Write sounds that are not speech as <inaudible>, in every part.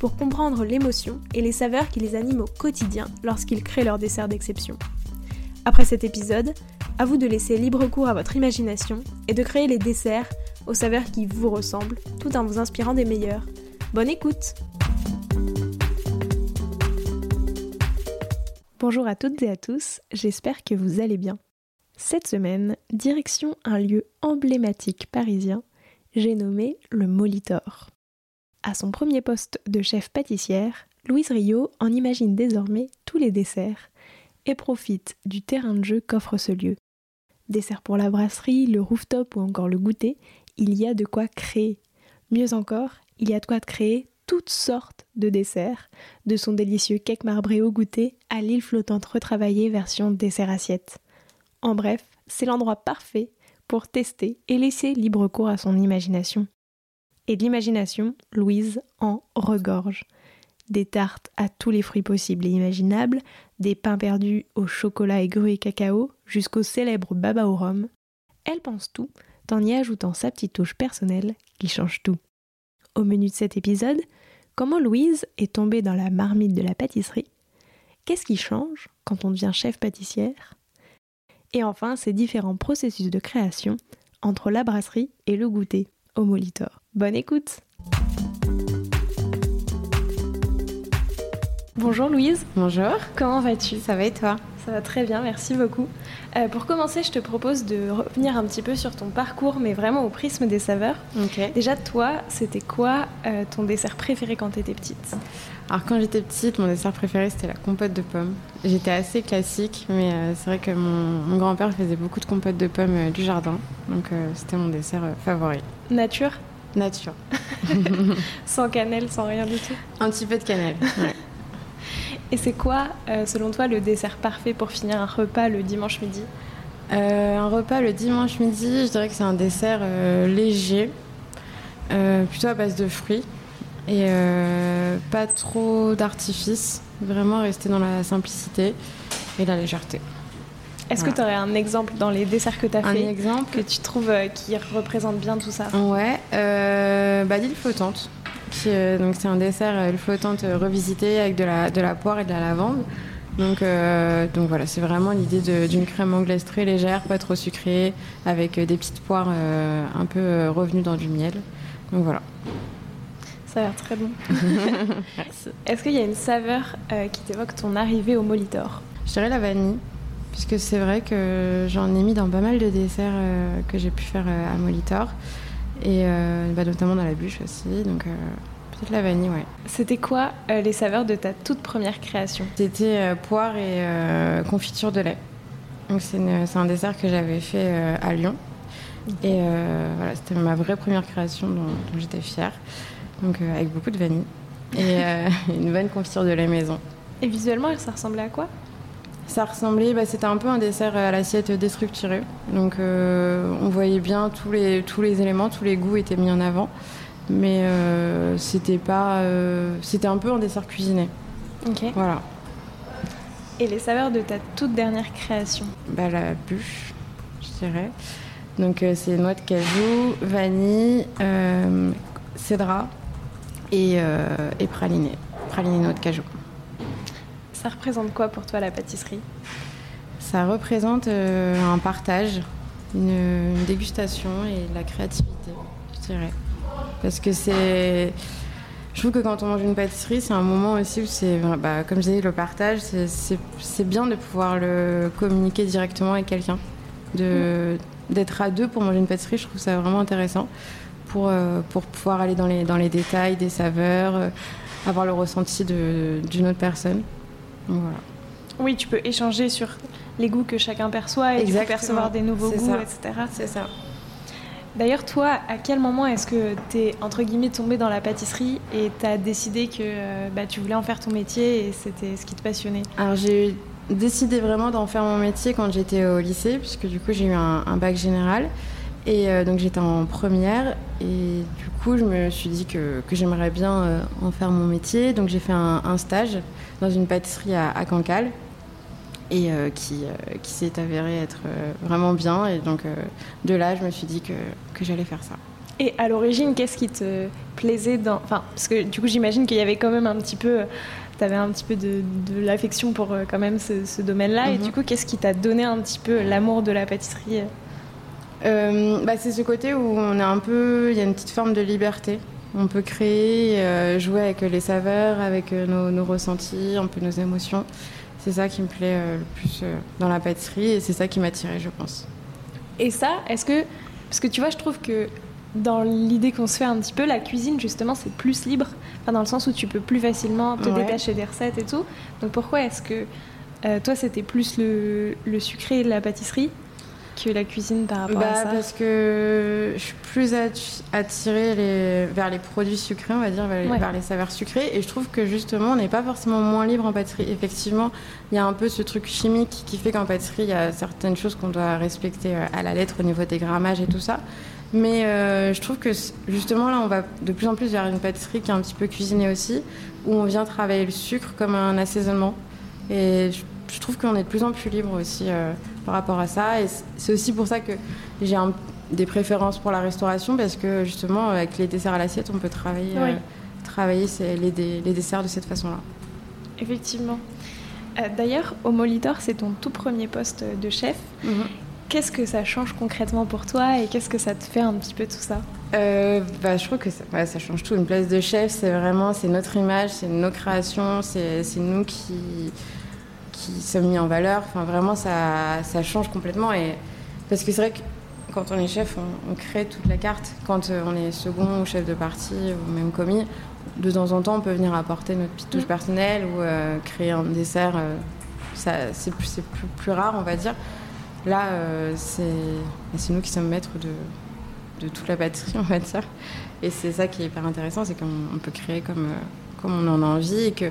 pour comprendre l'émotion et les saveurs qui les animent au quotidien lorsqu'ils créent leur dessert d'exception. Après cet épisode, à vous de laisser libre cours à votre imagination et de créer les desserts aux saveurs qui vous ressemblent tout en vous inspirant des meilleurs. Bonne écoute Bonjour à toutes et à tous, j'espère que vous allez bien. Cette semaine, direction un lieu emblématique parisien, j'ai nommé le Molitor. À son premier poste de chef pâtissière, Louise Rio en imagine désormais tous les desserts et profite du terrain de jeu qu'offre ce lieu. Dessert pour la brasserie, le rooftop ou encore le goûter, il y a de quoi créer. Mieux encore, il y a de quoi créer toutes sortes de desserts, de son délicieux cake marbré au goûter à l'île flottante retravaillée version dessert assiette. En bref, c'est l'endroit parfait pour tester et laisser libre cours à son imagination. Et l'imagination, Louise en regorge. Des tartes à tous les fruits possibles et imaginables, des pains perdus au chocolat aigru et cacao, jusqu'au célèbre baba au rhum. Elle pense tout, en y ajoutant sa petite touche personnelle qui change tout. Au menu de cet épisode, Comment Louise est tombée dans la marmite de la pâtisserie? Qu'est-ce qui change quand on devient chef pâtissière? Et enfin, ces différents processus de création entre la brasserie et le goûter au Molitor. Bonne écoute Bonjour Louise. Bonjour. Comment vas-tu? Ça va et toi? Ça va très bien, merci beaucoup. Euh, pour commencer, je te propose de revenir un petit peu sur ton parcours, mais vraiment au prisme des saveurs. Ok. Déjà, toi, c'était quoi euh, ton dessert préféré quand tu étais petite? Alors quand j'étais petite, mon dessert préféré c'était la compote de pommes. J'étais assez classique, mais euh, c'est vrai que mon, mon grand-père faisait beaucoup de compotes de pommes euh, du jardin, donc euh, c'était mon dessert favori. Nature? Nature. <laughs> Sans cannelle, sans rien du tout? Un petit peu de cannelle. ouais. Et c'est quoi, selon toi, le dessert parfait pour finir un repas le dimanche midi? Un repas le dimanche midi, je dirais que c'est un dessert léger, plutôt à base de fruits et euh, pas trop d'artifice. Vraiment rester dans la simplicité et la légèreté. Est-ce Voilà. que tu aurais un exemple dans les desserts que tu as Un fait exemple que tu trouves euh, qui représente bien tout ça? Ouais, euh, bah, l'île flottante. Qui, donc c'est un dessert euh, île flottante revisité avec de la, de la poire et de la lavande. Donc, euh, donc voilà, c'est vraiment l'idée d'une crème anglaise très légère, pas trop sucrée, avec des petites poires euh, un peu revenues dans du miel. Donc voilà. Ça a l'air très bon. <laughs> Est-ce qu'il y a une saveur euh, qui t'évoque ton arrivée au Molitor? Je dirais la vanille, puisque c'est vrai que j'en ai mis dans pas mal de desserts euh, que j'ai pu faire euh, à Molitor, et bah, notamment dans la bûche aussi. Donc peut-être la vanille, ouais. C'était quoi les saveurs de ta toute première création? C'était poire et confiture de lait. Donc c'est un dessert que j'avais fait à Lyon. Et voilà, c'était ma vraie première création dont, dont j'étais fière. Donc euh, avec beaucoup de vanille et euh, <laughs> une bonne confiture de lait maison. Et visuellement, ça ressemblait à quoi? Ça ressemblait, bah, c'était un peu un dessert à l'assiette déstructurée. Donc euh, on voyait bien tous les, tous les éléments, tous les goûts étaient mis en avant. Mais c'était pas, c'était un peu un dessert cuisiné. Ok. Voilà. Et les saveurs de ta toute dernière création? Bah, la bûche, je dirais. Donc euh, c'est noix de cajou, vanille, euh, cédra et, et praliné. Praliné noix de cajou. Ça représente quoi pour toi la pâtisserie? Ça représente euh, un partage, une, une dégustation et la créativité, je dirais. Parce que c'est... Je trouve que quand on mange une pâtisserie, c'est un moment aussi où c'est, bah, comme je disais, le partage, c'est- bien de pouvoir le communiquer directement avec quelqu'un. De, D'être à deux pour manger une pâtisserie, je trouve ça vraiment intéressant pour, euh, pour pouvoir aller dans les, dans les détails des saveurs, euh, avoir le ressenti d'une autre personne. Donc voilà. Oui, tu peux échanger sur les goûts que chacun perçoit et tu peux Exactement. percevoir des nouveaux goûts, ça. etc. C'est ça. D'ailleurs, toi, à quel moment est-ce que tu es, entre guillemets, tombé dans la pâtisserie et tu as décidé que euh, bah, tu voulais en faire ton métier et c'était ce qui te passionnait? Alors, j'ai décidé vraiment d'en faire mon métier quand j'étais au lycée, puisque du coup, j'ai eu un, bac général. Et euh, donc, j'étais en première. Et du coup, je me suis dit que, que j'aimerais bien euh, en faire mon métier. Donc, j'ai fait un, stage dans une pâtisserie à, à Cancale et euh, qui, qui s'est avéré être vraiment bien. Et donc de là, je me suis dit que, que j'allais faire ça. Et à l'origine, qu'est-ce qui te plaisait dans... Enfin, parce que du coup, j'imagine qu'il y avait quand même un petit peu... Tu avais un petit peu de, de l'affection pour quand même ce, domaine-là. Et mhm. du coup, qu'est-ce qui t'a donné un petit peu l'amour de la pâtisserie bah, C'est ce côté où on est un peu... Il y a une petite forme de liberté. On peut créer, jouer avec les saveurs, avec nos, nos ressentis, un peu nos émotions. C'est ça qui me plaît euh, le plus euh, dans la pâtisserie et c'est ça qui m'a tiré, je pense. Et ça, est-ce que. Parce que tu vois, je trouve que dans l'idée qu'on se fait un petit peu, la cuisine, justement, c'est plus libre. Enfin, dans le sens où tu peux plus facilement te détacher des recettes et tout. Donc pourquoi est-ce que euh, toi, c'était plus le, le sucré et la pâtisserie que la cuisine par rapport à ça Parce que je suis plus attirée les, vers les produits sucrés, on va dire, vers, les saveurs sucrées. Et je trouve que justement, on n'est pas forcément moins libre en pâtisserie. Effectivement, il y a un peu ce truc chimique qui fait qu'en pâtisserie, il y a certaines choses qu'on doit respecter euh, à la lettre au niveau des grammages et tout ça. Mais euh, je trouve que justement là, on va de plus en plus vers une pâtisserie qui est un petit peu cuisinée aussi, où on vient travailler le sucre comme un assaisonnement. Et je, trouve qu'on est de plus en plus libre aussi. Euh, par rapport à ça. Et c'est aussi pour ça que j'ai des préférences pour la restauration parce que justement, avec les desserts à l'assiette, on peut travailler, euh, travailler les, les, desserts de cette façon-là. Effectivement. Euh, d'ailleurs, au Molitor, c'est ton tout premier poste de chef. Mhm. Qu'est-ce que ça change concrètement pour toi et qu'est-ce que ça te fait un petit peu tout ça? Bah, Je trouve que ça, ça, change tout. Une place de chef, c'est vraiment c'est notre image, c'est nos créations, c'est nous qui, qui sont mis en valeur. Enfin, vraiment, ça, ça change complètement. Et... Parce que c'est vrai que quand on est chef, on, crée toute la carte. Quand euh, on est second ou chef de partie ou même commis, de temps en temps, on peut venir apporter notre petite touche mm. personnelle ou euh, créer un dessert. Euh, c'est plus, plus, plus, rare, on va dire. Là, c'est nous qui sommes maîtres de, de toute la batterie, <laughs> on va dire. Et c'est ça qui est hyper intéressant, c'est qu'on peut créer comme, comme on en a envie et que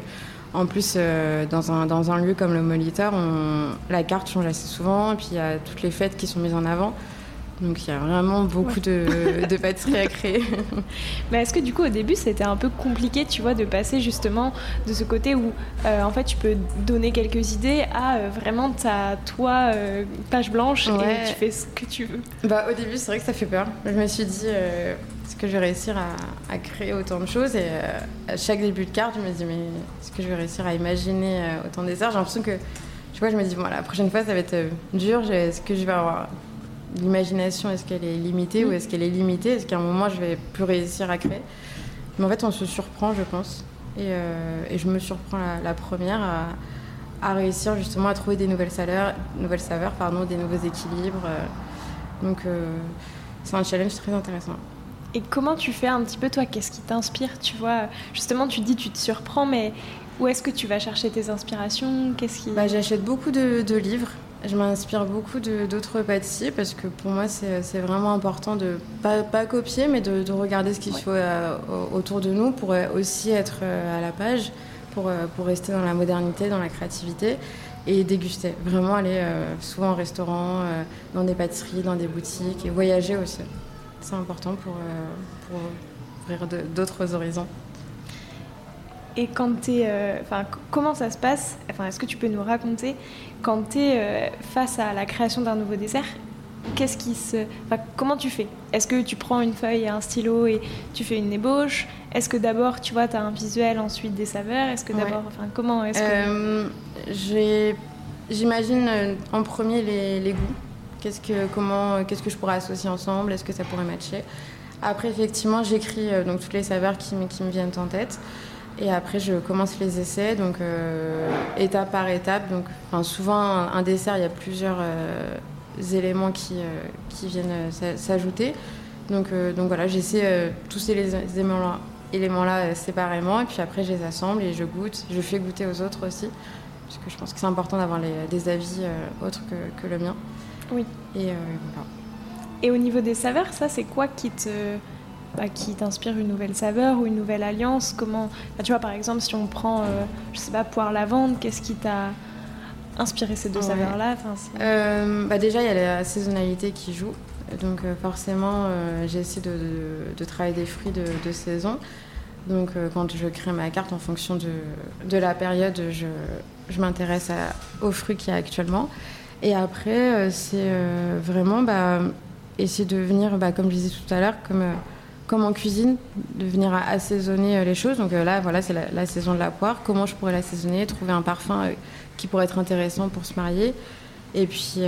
en plus, euh, dans, un, dans, un, lieu comme le Molitor, la carte change assez souvent, et puis il y a toutes les fêtes qui sont mises en avant. Donc il y a vraiment beaucoup de, de, pâtisseries à créer. <laughs> Mais est-ce que du coup au début c'était un peu compliqué, tu vois, de passer justement de ce côté où euh, en fait tu peux donner quelques idées à euh, vraiment ta toi page blanche et tu fais ce que tu veux? Bah au début c'est vrai que ça fait peur. Je me suis dit est-ce que je vais réussir à, créer autant de choses Et euh, à chaque début de carte, je me dis, mais est-ce que je vais réussir à imaginer euh, autant de desserts J'ai l'impression que, tu vois, je me dis, bon, la prochaine fois, ça va être euh, dur. Est-ce que je vais avoir l'imagination Est-ce qu'elle est limitée ou est-ce qu'elle est limitée? Est-ce qu'à un moment, je vais plus réussir à créer? Mais en fait, on se surprend, je pense. Et, je me surprends la, première à, réussir justement à trouver des nouvelles saveurs, nouvelles saveurs pardon, des nouveaux équilibres. donc, c'est un challenge très intéressant. Et comment tu fais un petit peu, toi, qu'est-ce qui t'inspire Tu vois, justement, tu dis tu te surprends, mais où est-ce que tu vas chercher tes inspirations? Qu'est-ce qui... bah, J'achète beaucoup de, livres. Je m'inspire beaucoup d'autres pâtissiers parce que pour moi, c'est vraiment important de pas, pas copier, mais de, regarder ce qu'il faut euh, autour de nous pour euh, aussi être euh, à la page, pour, pour rester dans la modernité, dans la créativité et déguster. Vraiment aller souvent au restaurant, dans des pâtisseries, dans des boutiques et voyager aussi c'est important pour, euh, pour ouvrir d'autres horizons. Et quand es. Euh, comment ça se passe? Enfin, est-ce que tu peux nous raconter quand tu es euh, face à la création d'un nouveau dessert Qu'est-ce qui se. Comment tu fais? Est-ce que tu prends une feuille et un stylo et tu fais une ébauche? Est-ce que d'abord, tu vois, tu as un visuel, ensuite des saveurs? Est-ce que d'abord. Enfin, comment est-ce que. J'imagine en premier les, les goûts Qu'est-ce que, comment, qu'est-ce que je pourrais associer ensemble? Est-ce que ça pourrait matcher? Après, effectivement, j'écris euh, donc toutes les saveurs qui, me viennent en tête. Et après, je commence les essais, donc euh, étape par étape. Donc, souvent, un, dessert, il y a plusieurs euh, éléments qui, viennent s'ajouter. Donc, donc voilà, j'essaie tous ces éléments-là éléments -là, séparément. Et puis après, je les assemble et je goûte. Je fais goûter aux autres aussi. Parce que je pense que c'est important d'avoir des avis autres que le mien. Oui. Et euh, Et au niveau des saveurs, ça, c'est quoi qui te bah, qui t'inspire une nouvelle saveur ou une nouvelle alliance? Comment bah, Tu vois, par exemple, si on prend, euh, je sais pas, poire lavande, qu'est-ce qui t'a inspiré ces deux saveurs-là? Euh, bah Déjà, il y a la saisonnalité qui joue. Donc euh, forcément, j'essaie de, de, travailler des fruits de, de saison. Donc quand je crée ma carte en fonction de, de la période, je, je m'intéresse aux fruits qu'il y a actuellement. Et après, c'est vraiment bah, essayer de venir, bah, comme je disais tout à l'heure, comme comme en cuisine, de venir assaisonner euh, les choses. Donc euh, là, voilà, c'est la, saison de la poire. Comment je pourrais l'assaisonner, trouver un parfum euh, qui pourrait être intéressant pour se marier. Et puis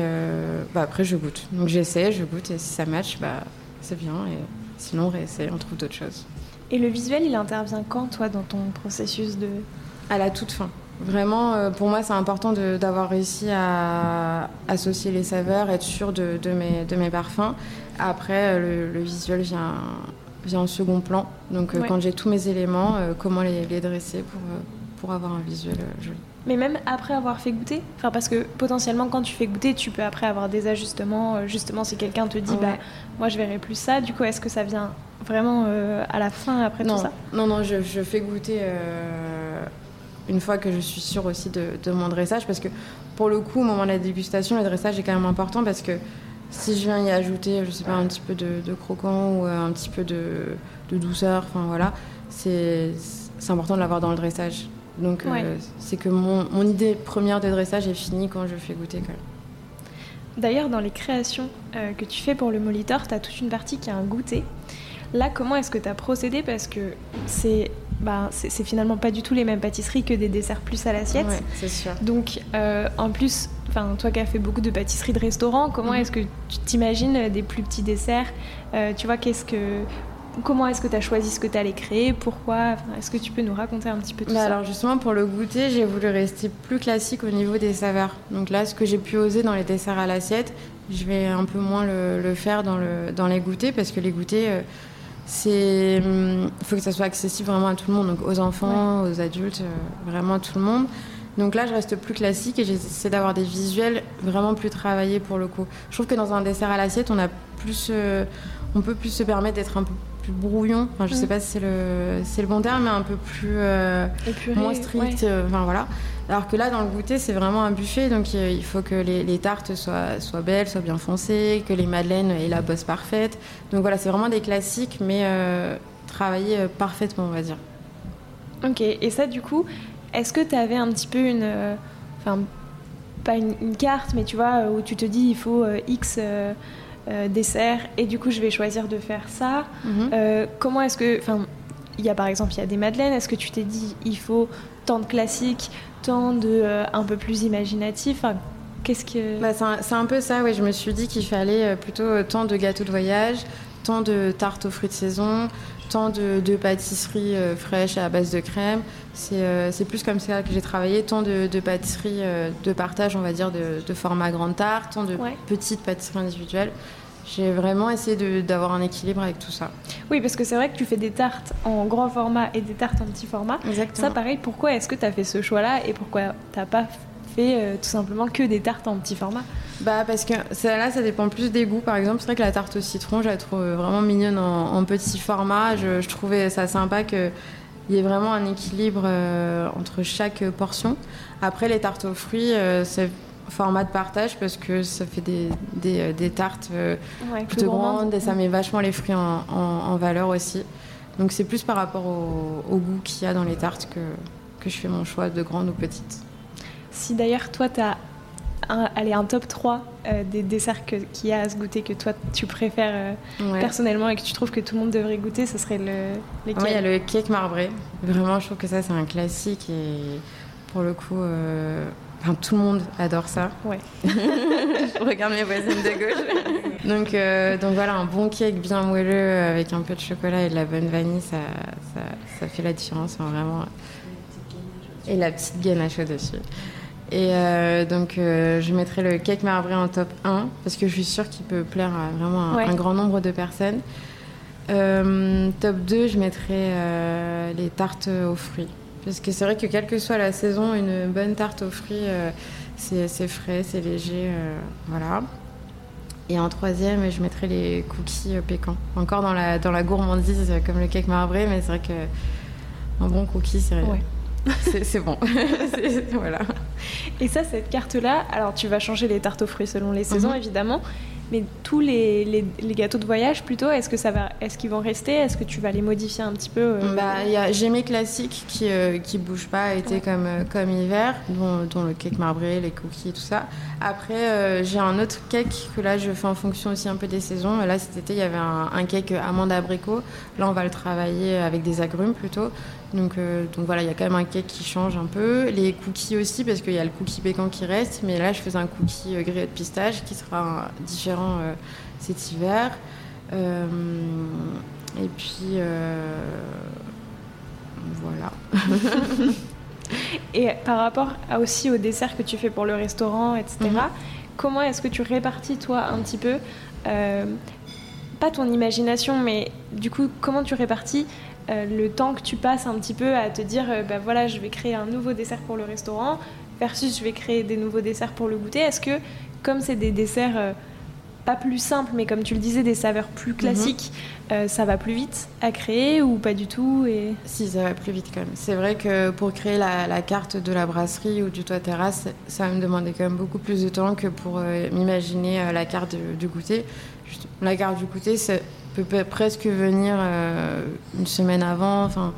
bah, après, je goûte. Donc j'essaie, je goûte, et si ça match, bah, c'est bien. Et sinon, on réessaie, on trouve d'autres choses. Et le visuel, il intervient quand, toi, dans ton processus de... À la toute fin. Vraiment, pour moi, c'est important d'avoir réussi à associer les saveurs, être sûr de, mes, de mes parfums. Après, le, le visuel vient, vient en second plan. Donc euh, quand j'ai tous mes éléments, euh, comment les, dresser pour, euh, pour avoir un visuel joli. Mais même après avoir fait goûter enfin, Parce que potentiellement, quand tu fais goûter, tu peux après avoir des ajustements. Justement, si quelqu'un te dit, bah, moi je verrai plus ça, du coup, est-ce que ça vient vraiment à la fin après tout ça? Non, non, je, je fais goûter une fois que je suis sûre aussi de, de, mon dressage. Parce que pour le coup, au moment de la dégustation, le dressage est quand même important parce que si je viens y ajouter, je sais pas, un petit peu de, croquant ou euh, un petit peu de, douceur, enfin voilà, c'est important de l'avoir dans le dressage. Donc euh, c'est que mon, idée première de dressage est finie quand je fais goûter. D'ailleurs, dans les créations euh, que tu fais pour le Molitor, tu as toute une partie qui a un goûter. Là, comment est-ce que tu as procédé? Parce que c'est bah, c'est finalement pas du tout les mêmes pâtisseries que des desserts plus à l'assiette. c'est sûr. Donc, en plus, toi qui as fait beaucoup de pâtisseries de restaurants, comment mhm. est-ce que tu t'imagines euh, des plus petits desserts euh, Tu vois, qu'est-ce que comment est-ce que tu as choisi ce que tu allais créer Pourquoi Est-ce que tu peux nous raconter un petit peu tout bah ça? Alors justement, pour le goûter, j'ai voulu rester plus classique au niveau des saveurs. Donc là, ce que j'ai pu oser dans les desserts à l'assiette, je vais un peu moins le, faire dans, le, dans les goûters, parce que les goûters, euh, c'est, hum, il faut que ça soit accessible vraiment à tout le monde, donc aux enfants, aux adultes, vraiment à tout le monde. Donc là, je reste plus classique et j'essaie d'avoir des visuels vraiment plus travaillés pour le coup. Je trouve que dans un dessert à l'assiette, on a plus, euh, on peut plus se permettre d'être un peu plus brouillon. Enfin, je sais mm. pas si c'est le, c'est le bon terme, mais un peu plus euh, moins strict. Euh, enfin voilà. Alors que là, dans le goûter, c'est vraiment un buffet, donc il faut que les, tartes soient, soient, belles, soient bien foncées, que les madeleines aient la bosse parfaite. Donc voilà, c'est vraiment des classiques, mais travaillés parfaitement, on va dire. Ok, et ça, du coup, est-ce que tu avais un petit peu une. Euh, enfin, pas une, carte, mais tu vois, où tu te dis il faut euh, X euh, desserts et du coup je vais choisir de faire ça. Mhm. comment est-ce que. Enfin, il y a par exemple, il y a des madeleines. Est-ce que tu t'es dit il faut tant de classiques, tant de un peu plus imaginatif Qu'est-ce que. Bah, c'est un, peu ça, oui. Je me suis dit qu'il fallait plutôt tant de gâteaux de voyage, tant de tartes aux fruits de saison, tant de, pâtisseries euh, fraîches à base de crème. Euh, c'est plus comme ça que j'ai travaillé, tant de, pâtisseries euh, de partage, on va dire, de, format grande tarte, tant de petites pâtisseries individuelles. J'ai vraiment essayé d'avoir un équilibre avec tout ça. Oui, parce que c'est vrai que tu fais des tartes en grand format et des tartes en petit format. Exactement. Ça, pareil, pourquoi est-ce que tu as fait ce choix-là et pourquoi tu n'as pas fait euh, tout simplement que des tartes en petit format? Bah parce que ça, là ça dépend plus des goûts. Par exemple, c'est vrai que la tarte au citron, je la trouve vraiment mignonne en, petit format. Je, trouvais ça sympa qu'il y ait vraiment un équilibre euh, entre chaque portion. Après les tartes aux fruits, euh, c'est format de partage parce que ça fait des, des, tartes plus grandes et ça met vachement les fruits en, valeur aussi. Donc c'est plus par rapport au, au goût qu'il y a dans les tartes que, que je fais mon choix de grandes ou petites. Si d'ailleurs toi tu as un, allez, un top 3 euh, des desserts qu'il y a à se goûter que toi tu préfères euh, personnellement et que tu trouves que tout le monde devrait goûter, ce serait le lequel il y a le cake marbré. Vraiment, je trouve que ça c'est un classique et pour le coup, euh, tout le monde adore ça. Ouais. <laughs> je regarde mes voisines de gauche. donc, donc voilà, un bon cake bien moelleux avec un peu de chocolat et de la bonne vanille, ça, ça, ça fait la différence. vraiment. Et la petite ganache au-dessus. Et euh, donc, euh, je mettrai le cake marbré en top 1 parce que je suis sûre qu'il peut plaire à vraiment un, grand nombre de personnes. Euh, top 2, je mettrai les tartes aux fruits. Parce que c'est vrai que quelle que soit la saison, une bonne tarte aux fruits, c'est frais, c'est léger. voilà. Et en troisième, je mettrais les cookies pécans. Encore dans la, dans la gourmandise, comme le cake marbré, mais c'est vrai que un bon cookie, c'est ouais. <laughs> c'est bon. <laughs> voilà. Et ça, cette carte-là, alors tu vas changer les tartes aux fruits selon les saisons, mhm. évidemment, mais tous les, les, gâteaux de voyage, plutôt, est-ce que ça va, est-ce qu'ils vont rester? Est-ce que tu vas les modifier un petit peu euh? bah, J'ai mes classiques qui ne euh, qui bougent pas, été comme, euh, comme hiver, dont, dont, le cake marbré, les cookies et tout ça. Après, j'ai un autre cake que là, je fais en fonction aussi un peu des saisons. Là, cet été, il y avait un, un cake amande abricot. Là, on va le travailler avec des agrumes plutôt. Donc, donc voilà, il y a quand même un cake qui change un peu. Les cookies aussi, parce qu'il y a le cookie pécan qui reste. Mais là, je fais un cookie grillé de pistache qui sera différent euh, cet hiver. Euh, et puis euh, voilà. <laughs> et par rapport aussi au dessert que tu fais pour le restaurant, etc., mhm. comment est-ce que tu répartis, toi, un petit peu, pas ton imagination, mais du coup, comment tu répartis le temps que tu passes un petit peu à te dire, ben voilà, je vais créer un nouveau dessert pour le restaurant, versus je vais créer des nouveaux desserts pour le goûter. Est-ce que, comme c'est des desserts pas plus simple, mais comme tu le disais, des saveurs plus classiques, mhm. euh, ça va plus vite à créer ou pas du tout et... Si, ça va plus vite quand même. C'est vrai que pour créer la, carte de la brasserie ou du toit terrasse, ça va me demander quand même beaucoup plus de temps que pour euh, m'imaginer euh, la carte du goûter. la carte du goûter, ça peut presque venir une semaine avant. Enfin,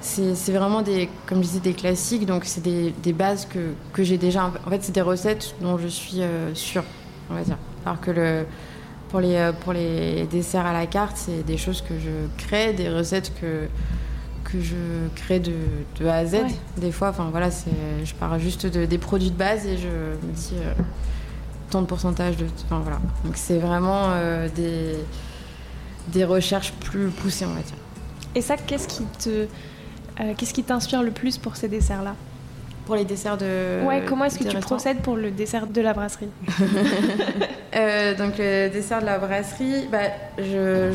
c'est vraiment des, comme je disais, des classiques, donc c'est des, des, bases que, que j'ai déjà. En fait, c'est des recettes dont je suis sûre, on va dire. Alors que le, pour, les, euh, pour les desserts à la carte, c'est des choses que je crée, des recettes que, que je crée de, de A à Z. Des fois, enfin voilà, je pars juste de, des produits de base et je me dis euh, tant de pourcentage de. Enfin voilà. Donc c'est vraiment euh, des, des recherches plus poussées, on va dire. Et ça, qu'est-ce qui te. qu'est-ce qui t'inspire le plus pour ces desserts-là? Pour les desserts de. Ouais, comment est-ce que tu procèdes pour le dessert de la brasserie? <laughs> Euh, Donc, le dessert de la brasserie, bah, je,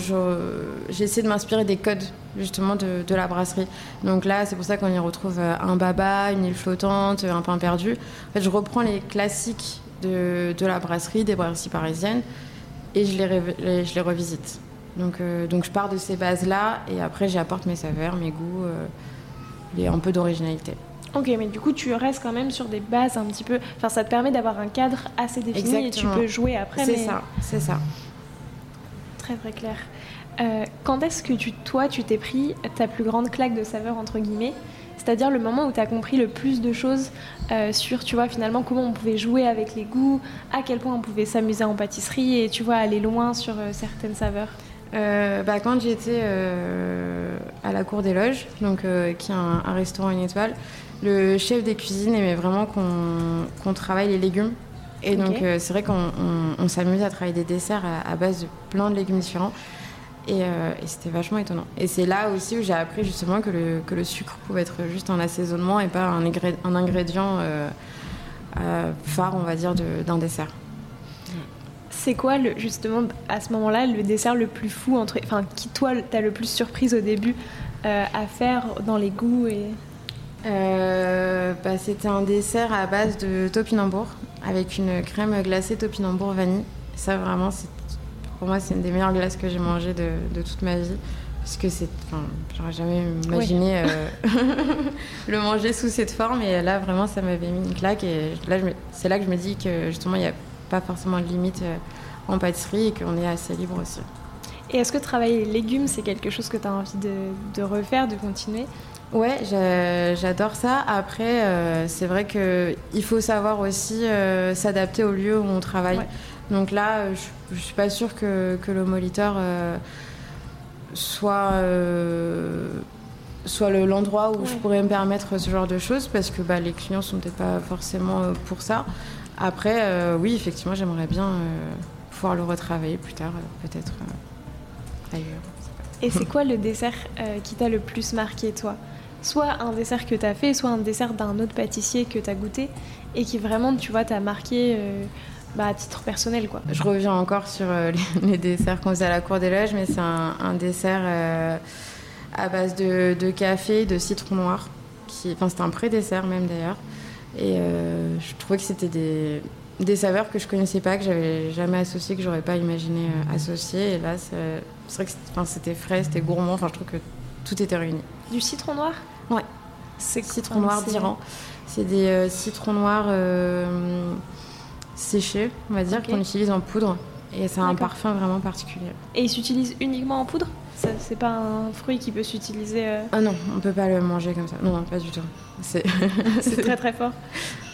j'ai essayé de m'inspirer des codes justement de, de, la brasserie. Donc là, c'est pour ça qu'on y retrouve euh, un baba, une île flottante, un pain perdu. En fait, je reprends les classiques de, de la brasserie, des brasseries parisiennes, et je les, je les revisite. Donc, euh, donc je pars de ces bases-là, et après, j'y apporte mes saveurs, mes goûts, et un peu d'originalité. Ok, mais du coup, tu restes quand même sur des bases un petit peu. Enfin, ça te permet d'avoir un cadre assez défini et tu peux jouer après. C'est ça, c'est ça. Très très clair. Euh, quand est-ce que tu, toi, tu t'es pris ta plus grande claque de saveur entre guillemets? C'est-à-dire le moment où tu as compris le plus de choses euh, sur, tu vois, finalement comment on pouvait jouer avec les goûts, à quel point on pouvait s'amuser en pâtisserie et tu vois aller loin sur euh, certaines saveurs? Bah, quand j'étais à la Cour des Loges, donc qui est un, un restaurant une étoile, le chef des cuisines aimait vraiment qu'on travaille les légumes. Et donc, euh, c'est vrai qu'on s'amuse à travailler des desserts à, base de plein de légumes différents. Euh, et, c'était vachement étonnant. Et c'est là aussi où j'ai appris justement que le, que le, sucre pouvait être juste un assaisonnement et pas un, un ingrédient euh, phare, on va dire, d'un dessert. C'est quoi, le, justement, à ce moment-là, le dessert le plus fou, entre, enfin, qui toi, t'as le plus surprise au début à faire dans les goûts et... Euh, bah, c'était un dessert à base de topinambour avec une crème glacée topinambour vanille. Ça, vraiment, pour moi, c'est une des meilleures glaces que j'ai mangées de, toute ma vie. Parce que c'est. Enfin, j'aurais jamais imaginé euh, <laughs> le manger sous cette forme. Et là, vraiment, ça m'avait mis une claque. Et là, c'est là que je me dis que justement, il n'y a pas forcément de limite euh, en pâtisserie et qu'on est assez libre aussi. Et est-ce que travailler les légumes, c'est quelque chose que tu as envie de, de refaire, de continuer? Ouais, j'adore ça. Après, euh, c'est vrai qu'il faut savoir aussi euh, s'adapter au lieu où on travaille. Donc là, je, ne suis pas sûre que, le moliteur euh, soit, soit l'endroit où je pourrais me permettre ce genre de choses parce que bah, les clients sont peut-être pas forcément pour ça. Après, oui, effectivement, j'aimerais bien pouvoir le retravailler plus tard, peut-être ailleurs. Et c'est quoi le dessert qui t'a le plus marqué, toi? Soit un dessert que tu as fait, soit un dessert d'un autre pâtissier que tu as goûté et qui vraiment, tu vois, t'a marqué euh, bah, à titre personnel. quoi. Je reviens encore sur euh, <laughs> les, desserts qu'on faisait à la Cour des Loges, mais c'est un, dessert euh, à base de, café, de citron noir. Qui, enfin, c'était un pré-dessert même d'ailleurs. Et je trouvais que c'était des, des saveurs que je connaissais pas, que j'avais jamais associées, que j'aurais pas imaginé euh, associer. Et là, c'est vrai que c'était- frais, c'était gourmand. Enfin, je trouve que tout était réuni. Du citron noir? Ouais. C'est Citron noir d'Iran. C'est des euh, citrons noirs euh, séchés, on va dire, qu'on utilise en poudre. Et ça a un parfum vraiment particulier. Et il s'utilise uniquement en poudre? C'est pas un fruit qui peut s'utiliser. euh, Ah non, on peut pas le manger comme ça. Non, non, pas du tout. C'est <laughs> très très fort.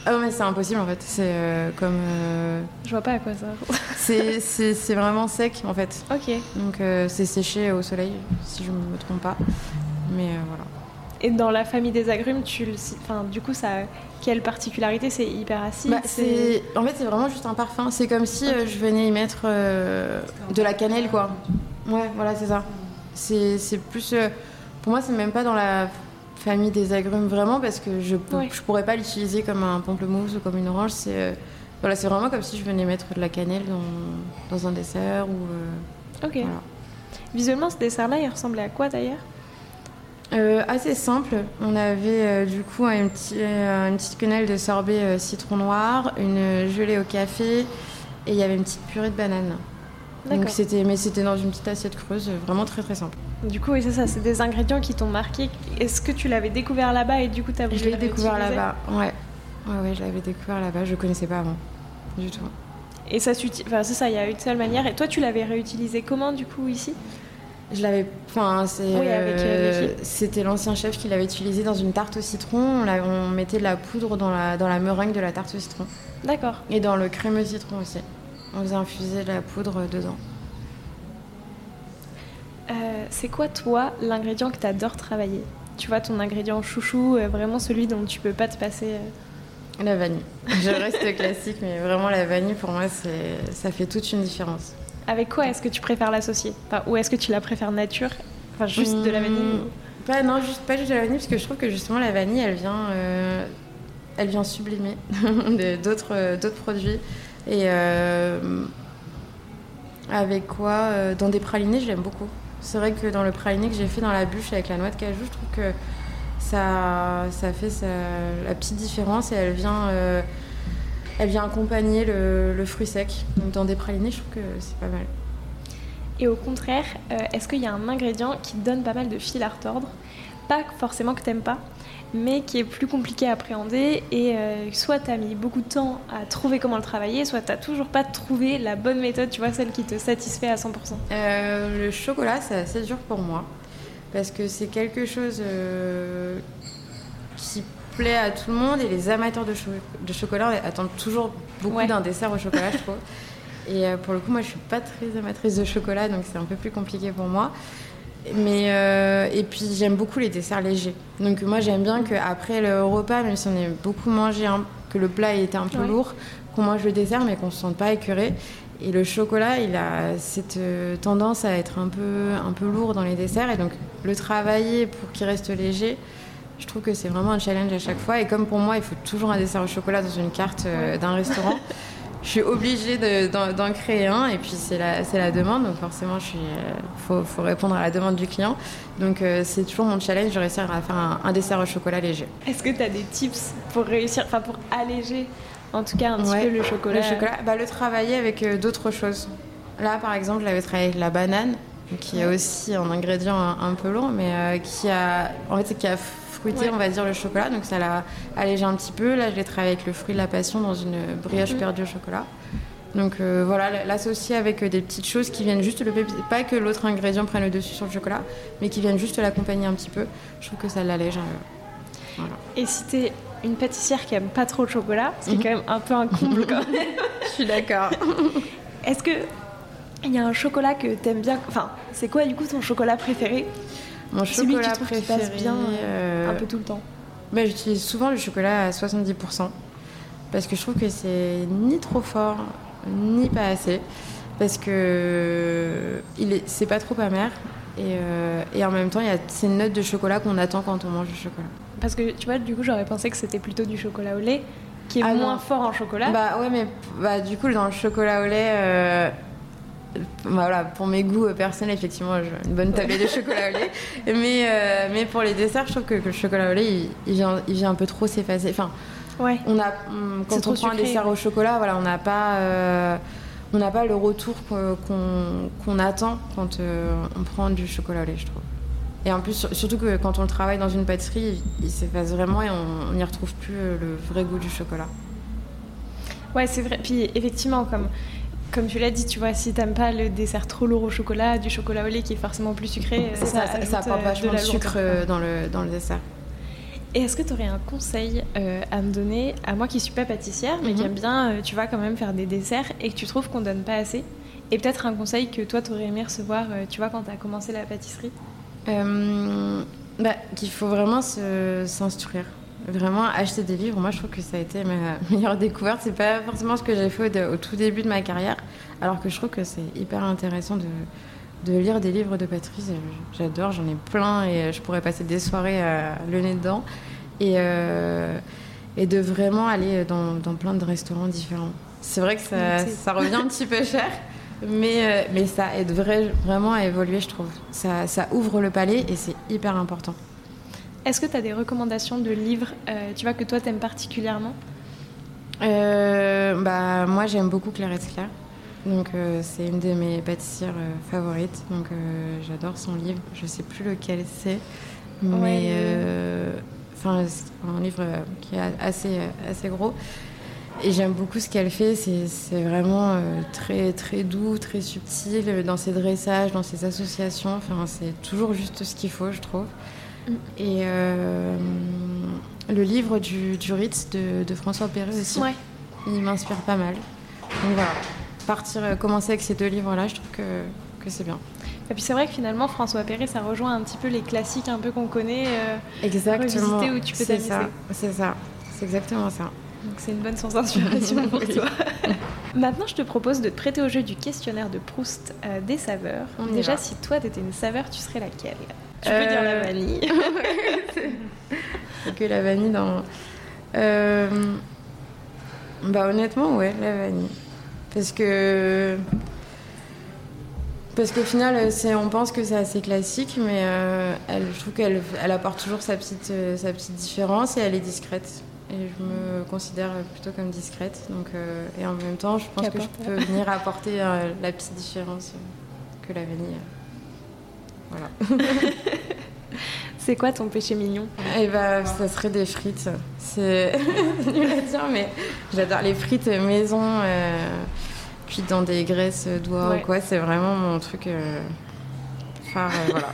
ah non, mais c'est impossible en fait. C'est euh, comme euh, Je vois pas à quoi ça. <laughs> c'est c'est c'est vraiment sec en fait. ok. Donc c'est séché au soleil, si je me trompe pas. Mais voilà. Et dans la famille des agrumes, tu le. Enfin, du coup, ça. Quelle particularité? C'est hyper acide Bah, c'est en fait c'est vraiment juste un parfum. C'est comme si je venais y mettre euh, de la cannelle quoi. Ouais, voilà c'est ça. C'est plus euh, pour moi c'est même pas dans la famille des agrumes vraiment parce que je Ouais. je pourrais pas l'utiliser comme un pamplemousse ou comme une orange. C'est euh, voilà c'est vraiment comme si je venais mettre de la cannelle dans, dans un dessert ou euh, Ok. voilà. Visuellement, ce dessert-là, il ressemblait à quoi d'ailleurs? Euh, assez simple. On avait du coup un petit, une petite quenelle de sorbet citron noir, une gelée au café et il y avait une petite purée de banane. Donc c'était, mais c'était dans une petite assiette creuse, euh, vraiment très très simple. Du coup, c'est ça, c'est des ingrédients qui t'ont marqué. Est-ce que tu l'avais découvert là-bas et du coup, t'as voulu Je l'ai découvert là-bas. Ouais. ouais, ouais, je l'avais découvert là-bas. Je connaissais pas avant, du tout. Et ça s'utilise. Enfin, c'est ça, il y a une seule manière. Et toi, tu l'avais réutilisé comment du coup ici? Je l'avais, enfin, c'est, Oui, euh, euh, c'était l'ancien chef qui l'avait utilisé dans une tarte au citron. On mettait de la poudre dans la, dans la meringue de la tarte au citron D'accord. et dans le crémeux citron aussi. On faisait infuser de la poudre dedans. Euh, c'est quoi, toi, l'ingrédient que t'adores travailler? Tu vois, ton ingrédient chouchou, euh, vraiment celui dont tu peux pas te passer. euh. La vanille. Je reste classique, mais vraiment la vanille pour moi, c'est, ça fait toute une différence. Avec quoi est-ce que tu préfères l'associer? Enfin, Ou est-ce que tu la préfères nature? Enfin, juste de la vanille Mmh, Pas, non, juste, pas juste de la vanille, parce que je trouve que justement la vanille, elle vient, euh, elle vient sublimer <laughs> d'autres produits. Et euh, avec quoi euh, Dans des pralinés, je l'aime beaucoup. C'est vrai que dans le praliné que j'ai fait dans la bûche avec la noix de cajou, je trouve que ça, ça fait la petite différence et elle vient, euh, elle vient accompagner le, le fruit sec. Donc dans des pralinés, je trouve que c'est pas mal. Et au contraire, est-ce qu'il y a un ingrédient qui donne pas mal de fil à retordre? Pas forcément que t'aimes pas, mais qui est plus compliqué à appréhender et euh, soit t'as mis beaucoup de temps à trouver comment le travailler, soit t'as toujours pas trouvé la bonne méthode, tu vois, celle qui te satisfait à 100%. Euh, le chocolat, c'est assez dur pour moi. Parce que c'est quelque chose euh, qui plaît à tout le monde. Et les amateurs de, cho- de chocolat attendent toujours beaucoup Ouais. d'un dessert au chocolat, je trouve. <laughs> Et pour le coup, moi, je suis pas très amatrice de chocolat, donc c'est un peu plus compliqué pour moi. Mais euh, et puis j'aime beaucoup les desserts légers. Donc moi j'aime bien qu'après le repas, même si on est beaucoup mangé, hein, que le plat ait été un peu Ouais. lourd, qu'on mange le dessert mais qu'on se sente pas écœuré. Et le chocolat, il a cette euh, tendance à être un peu, un peu lourd dans les desserts. Et donc le travailler pour qu'il reste léger, je trouve que c'est vraiment un challenge à chaque fois. Et comme pour moi, il faut toujours un dessert au chocolat dans une carte euh, d'un restaurant. <laughs> Je suis obligée de- d'en créer un et puis c'est la, c'est la demande, donc forcément il faut, faut répondre à la demande du client. Donc euh, c'est toujours mon challenge de réussir à faire un, un dessert au chocolat léger. Est-ce que t'as des tips pour réussir, enfin pour alléger en tout cas un petit Ouais, peu le chocolat? Le chocolat, bah, le travailler avec euh, d'autres choses. Là par exemple, j'avais travaillé avec la banane, qui est aussi un ingrédient un, un peu lourd, mais euh, qui a, en fait, qui a fruité, Ouais. on va dire, le chocolat, donc ça l'a allégé un petit peu. Là, je l'ai travaillé avec le fruit de la passion dans une brioche Mhm. perdue au chocolat. Donc euh, voilà, l'associer avec euh, des petites choses qui viennent juste le pas que l'autre ingrédient prenne le dessus sur le chocolat, mais qui viennent juste l'accompagner un petit peu. Je trouve que ça l'allège. euh, voilà. Et si t'es une pâtissière qui aime pas trop le chocolat, ce qui est Mhm. quand même un peu un comble quand même, <laughs> Je suis d'accord. est-ce que il y a un chocolat que t'aimes bien Enfin, c'est quoi du coup ton chocolat préféré? Mon Celui que tu chocolat trouves qui passe bien, euh, un peu tout le temps bah, j'utilise souvent le chocolat à 70% parce que je trouve que c'est ni trop fort ni pas assez parce que il est c'est pas trop amer et, euh, et en même temps il y a ces notes de chocolat qu'on attend quand on mange du chocolat. Parce que tu vois, du coup, j'aurais pensé que c'était plutôt du chocolat au lait, qui est Ah moins non. fort en chocolat. Bah ouais mais bah, du coup dans le chocolat au lait euh, voilà, pour mes goûts euh, personnels, effectivement, j'ai une bonne tablée de chocolat au lait. <laughs> Mais, euh, mais pour les desserts, je trouve que, que le chocolat au lait, il, il vient, il vient un peu trop s'effacer. Enfin, Ouais. On a, quand on prend un dessert au chocolat, voilà, on n'a pas, on n'a pas le retour qu'on attend quand on prend du chocolat au lait, je trouve. Et en plus, surtout que quand on le travaille dans une pâtisserie, il s'efface vraiment et on n'y retrouve plus le vrai goût du chocolat. Ouais, c'est vrai. Puis effectivement, comme, comme tu l'as dit, tu vois, si t'aimes pas le dessert trop lourd au chocolat, du chocolat au lait qui est forcément plus sucré, ça, ça, ça, apporte vachement de, sucre euh, dans le, dans le dessert. Et est-ce que tu aurais un conseil euh, à me donner, à moi qui suis pas pâtissière, mais qui mhm. aime bien, euh, tu vois, quand même faire des desserts et que tu trouves qu'on donne pas assez? Et peut-être un conseil que toi, tu aurais aimé recevoir, tu vois, quand tu as commencé la pâtisserie? Euh, bah, Qu'il faut vraiment s'instruire. Vraiment acheter des livres, moi je trouve que ça a été ma <laughs> meilleure découverte. C'est pas forcément ce que j'ai fait au, tout début de ma carrière, alors que je trouve que c'est hyper intéressant de, de, lire des livres de Patrice. J'adore, j'en ai plein et je pourrais passer des soirées euh, le nez dedans. Et, euh, et de vraiment aller dans, dans, plein de restaurants différents. C'est vrai que ça, ça revient un petit peu cher, mais, euh, mais ça aide vraiment à évoluer, je trouve. Ça, ça ouvre le palais et c'est hyper important. Est-ce que tu as des recommandations de livres, euh, tu vois, que toi t'aimes particulièrement? Euh, bah, Moi, j'aime beaucoup Clarisse Claire. Donc, c'est une de mes pâtissières favorites. Donc, j'adore son livre. Je sais plus lequel c'est, mais enfin, c'est un livre qui est assez, assez gros. Et j'aime beaucoup ce qu'elle fait, c'est vraiment euh, très, très doux, très subtil dans ses dressages, dans ses associations. Enfin, c'est toujours juste ce qu'il faut, je trouve. Mm. Et euh, le livre du, du Ritz de, François Perret aussi, il m'inspire pas mal. Donc voilà, partir, euh, commencer avec ces deux livres-là, je trouve que, que c'est bien. Et puis c'est vrai que finalement, François Perret, ça rejoint un petit peu les classiques un peu qu'on connaît. exactement. où tu peux C'est ça, c'est ça. C'est exactement ça. Donc c'est une bonne source d'inspiration <laughs> pour toi. <laughs> Maintenant, je te propose de te prêter au jeu du questionnaire de Proust euh, des saveurs. Déjà, si toi, tu étais une saveur, tu serais laquelle? Tu peux dire la euh, vanille. <laughs> que la vanille dans... Euh, bah honnêtement, ouais, la vanille. Parce que... Parce qu'au final, on pense que c'est assez classique, mais elle, je trouve qu'elle elle apporte toujours sa petite, sa petite différence et elle est discrète. Et je me considère plutôt comme discrète. Donc, euh, et en même temps, je pense que je peux venir apporter euh, la petite différence que la vanille. Voilà. <laughs> C'est quoi ton péché mignon Eh ben, ça serait des frites. C'est <laughs> nul à dire, mais j'adore les frites maison, euh, cuites dans des graisses d'oie ou quoi. C'est vraiment mon truc. Enfin, voilà.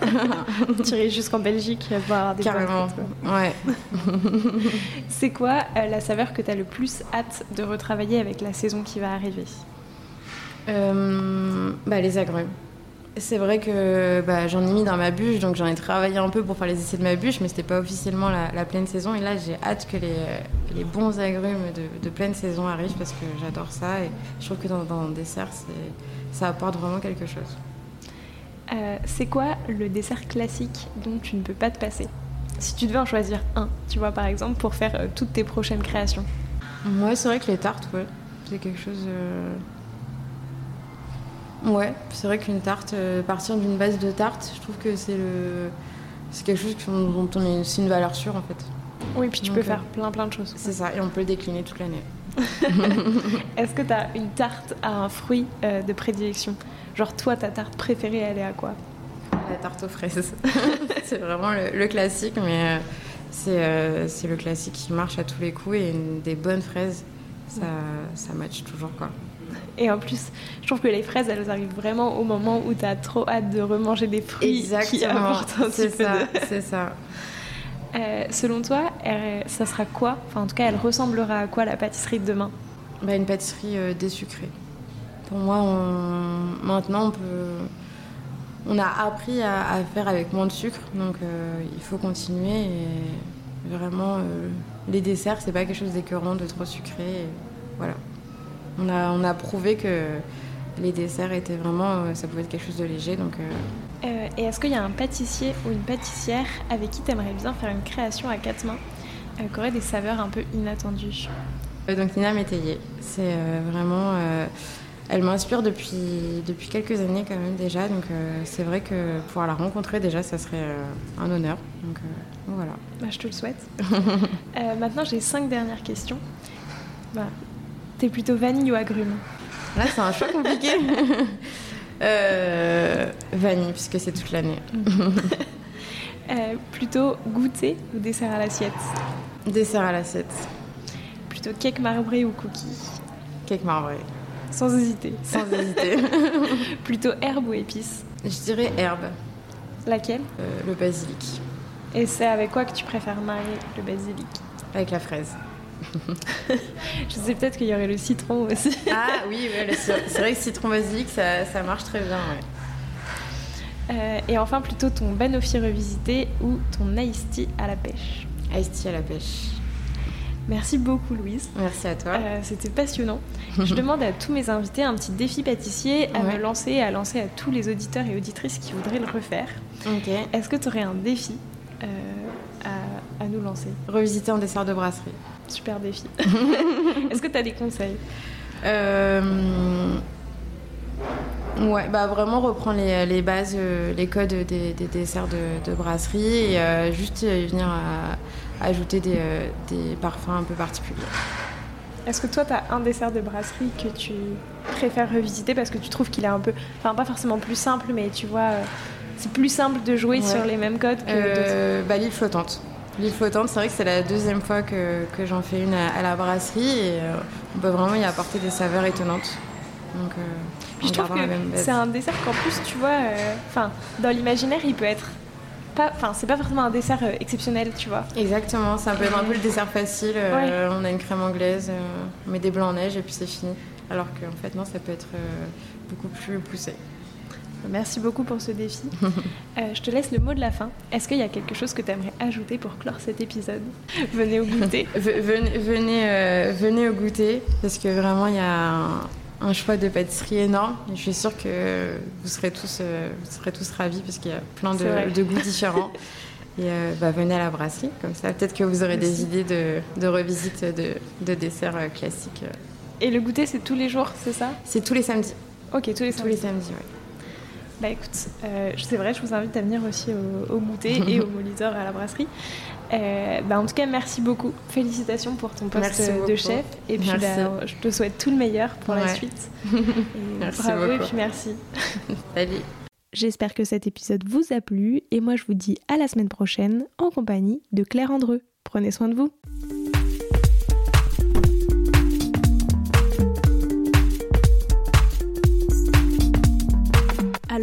<laughs> tu irais jusqu'en Belgique voir des Carrément, ouais. C'est quoi euh, la saveur que tu as le plus hâte de retravailler avec la saison qui va arriver? Euh, bah, Les agrumes. C'est vrai que bah, j'en ai mis dans ma bûche, donc j'en ai travaillé un peu pour faire les essais de ma bûche, mais c'était pas officiellement la, pleine saison. Et là, j'ai hâte que les, les bons agrumes de, pleine saison arrivent parce que j'adore ça. Et je trouve que dans, dans le dessert, ça apporte vraiment quelque chose. Euh, c'est quoi le dessert classique dont tu ne peux pas te passer? Si tu devais en choisir un, tu vois, par exemple, pour faire euh, toutes tes prochaines créations? Ouais, c'est vrai que les tartes, ouais. C'est quelque chose. Euh, ouais, c'est vrai qu'une tarte, partir d'une base de tarte, je trouve que c'est le. C'est quelque chose dont on est. C'est une valeur sûre, en fait. Oui, puis tu peux faire plein plein de choses. C'est ça, et on peut le décliner toute l'année. <laughs> Est-ce que tu as une tarte à un fruit de prédilection? Genre, toi, ta tarte préférée, elle est à quoi? La tarte aux fraises. <laughs> c'est vraiment le, classique, mais euh, euh, c'est le classique qui marche à tous les coups et des bonnes fraises, ça, ça match toujours, quoi. Et en plus, je trouve que les fraises, elles arrivent vraiment au moment où tu as trop hâte de remanger des fruits Exactement. C'est ça, c'est <laughs> ça. Euh, selon toi, ça sera quoi Enfin, en tout cas, elle ressemblera à quoi la pâtisserie de demain bah, Une pâtisserie désucrée. Pour moi, on, maintenant, on peut. On a appris à, faire avec moins de sucre, donc euh, il faut continuer. Et vraiment, euh, les desserts, c'est pas quelque chose d'écœurant, de trop sucré. On a, on a prouvé que les desserts étaient vraiment. Euh, ça pouvait être quelque chose de léger, donc. et est-ce qu'il y a un pâtissier ou une pâtissière avec qui tu aimerais bien faire une création à quatre mains qui aurait des saveurs un peu inattendues? Donc Nina Métayer, c'est vraiment elle m'inspire depuis, depuis quelques années quand même déjà. Donc c'est vrai que pouvoir la rencontrer déjà, ça serait un honneur. Donc voilà. Bah, je te le souhaite. <laughs> maintenant, j'ai cinq dernières questions. Bah, T'es plutôt vanille ou agrumes Là, c'est un choix compliqué. <laughs> euh, vanille, puisque c'est toute l'année. <laughs> euh, plutôt goûter ou dessert à l'assiette Dessert à l'assiette. Plutôt cake marbré ou cookie Cake marbré. Sans hésiter. Sans hésiter. <laughs> plutôt herbe ou épice Je dirais herbe. Laquelle euh, Le basilic. Et c'est avec quoi que tu préfères marier le basilic? Avec la fraise. <laughs> je sais peut-être qu'il y aurait le citron aussi. ah oui, c'est vrai que citron basilic, ça, ça marche très bien. Euh, et enfin, plutôt ton Banoffee revisité ou ton Ice Tea à la pêche Ice Tea à la pêche. Merci beaucoup Louise. Merci à toi. Euh, C'était passionnant. je demande à tous mes invités un petit défi pâtissier à me lancer et à lancer à tous les auditeurs et auditrices qui voudraient le refaire. Ok. Est-ce que tu aurais un défi euh, à, à, nous lancer? Revisiter un dessert de brasserie. Super défi. <laughs> Est-ce que tu as des conseils euh... Ouais, bah vraiment reprendre les, les bases, euh, les codes des, des desserts de, de, brasserie et euh, juste venir à, à ajouter des, des, parfums un peu particuliers. Est-ce que toi, tu as un dessert de brasserie que tu préfères revisiter parce que tu trouves qu'il est un peu, enfin pas forcément plus simple, mais tu vois, c'est plus simple de jouer ouais. sur les mêmes codes que euh, bah, l'île flottante. L'île flottante, c'est vrai que c'est la deuxième fois que, que j'en fais une à, à, la brasserie et euh, on peut vraiment y apporter des saveurs étonnantes. Donc, euh, je trouve que c'est un dessert qu'en plus, tu vois, enfin, dans l'imaginaire, il peut être pas, enfin, c'est pas forcément un dessert euh, exceptionnel, tu vois. Exactement, ça peut être un peu le dessert facile. Euh, ouais. On a une crème anglaise, euh, on met des blancs en neige et puis c'est fini. Alors qu'en fait, non, ça peut être beaucoup plus poussé. Merci beaucoup pour ce défi. <laughs> je te laisse le mot de la fin. Est-ce qu'il y a quelque chose que tu aimerais ajouter pour clore cet épisode? Venez au goûter. <laughs> venez, venez, venez au goûter parce que vraiment, il y a un un choix de pâtisserie énorme. Et je suis sûre que vous serez tous, euh, vous serez tous ravis parce qu'il y a plein de, de goûts différents. <laughs> Et euh, bah, venez à la brasserie, comme ça peut-être que vous aurez Merci. des idées de, de revisite de, de desserts euh, classiques. Et le goûter, c'est tous les jours, c'est ça? C'est tous les samedis. Ok, tous les samedis. Tous les samedis, oui. Bah écoute, euh, c'est vrai, je vous invite à venir aussi au, au goûter <laughs> et au moliteur à la brasserie. Euh, bah en tout cas, merci beaucoup. Félicitations pour ton poste de chef. Et puis, bah, je te souhaite tout le meilleur pour ouais. la suite. <laughs> merci bravo beaucoup. et puis merci. <laughs> Salut. J'espère que cet épisode vous a plu et moi je vous dis à la semaine prochaine en compagnie de Claire Andreux. Prenez soin de vous.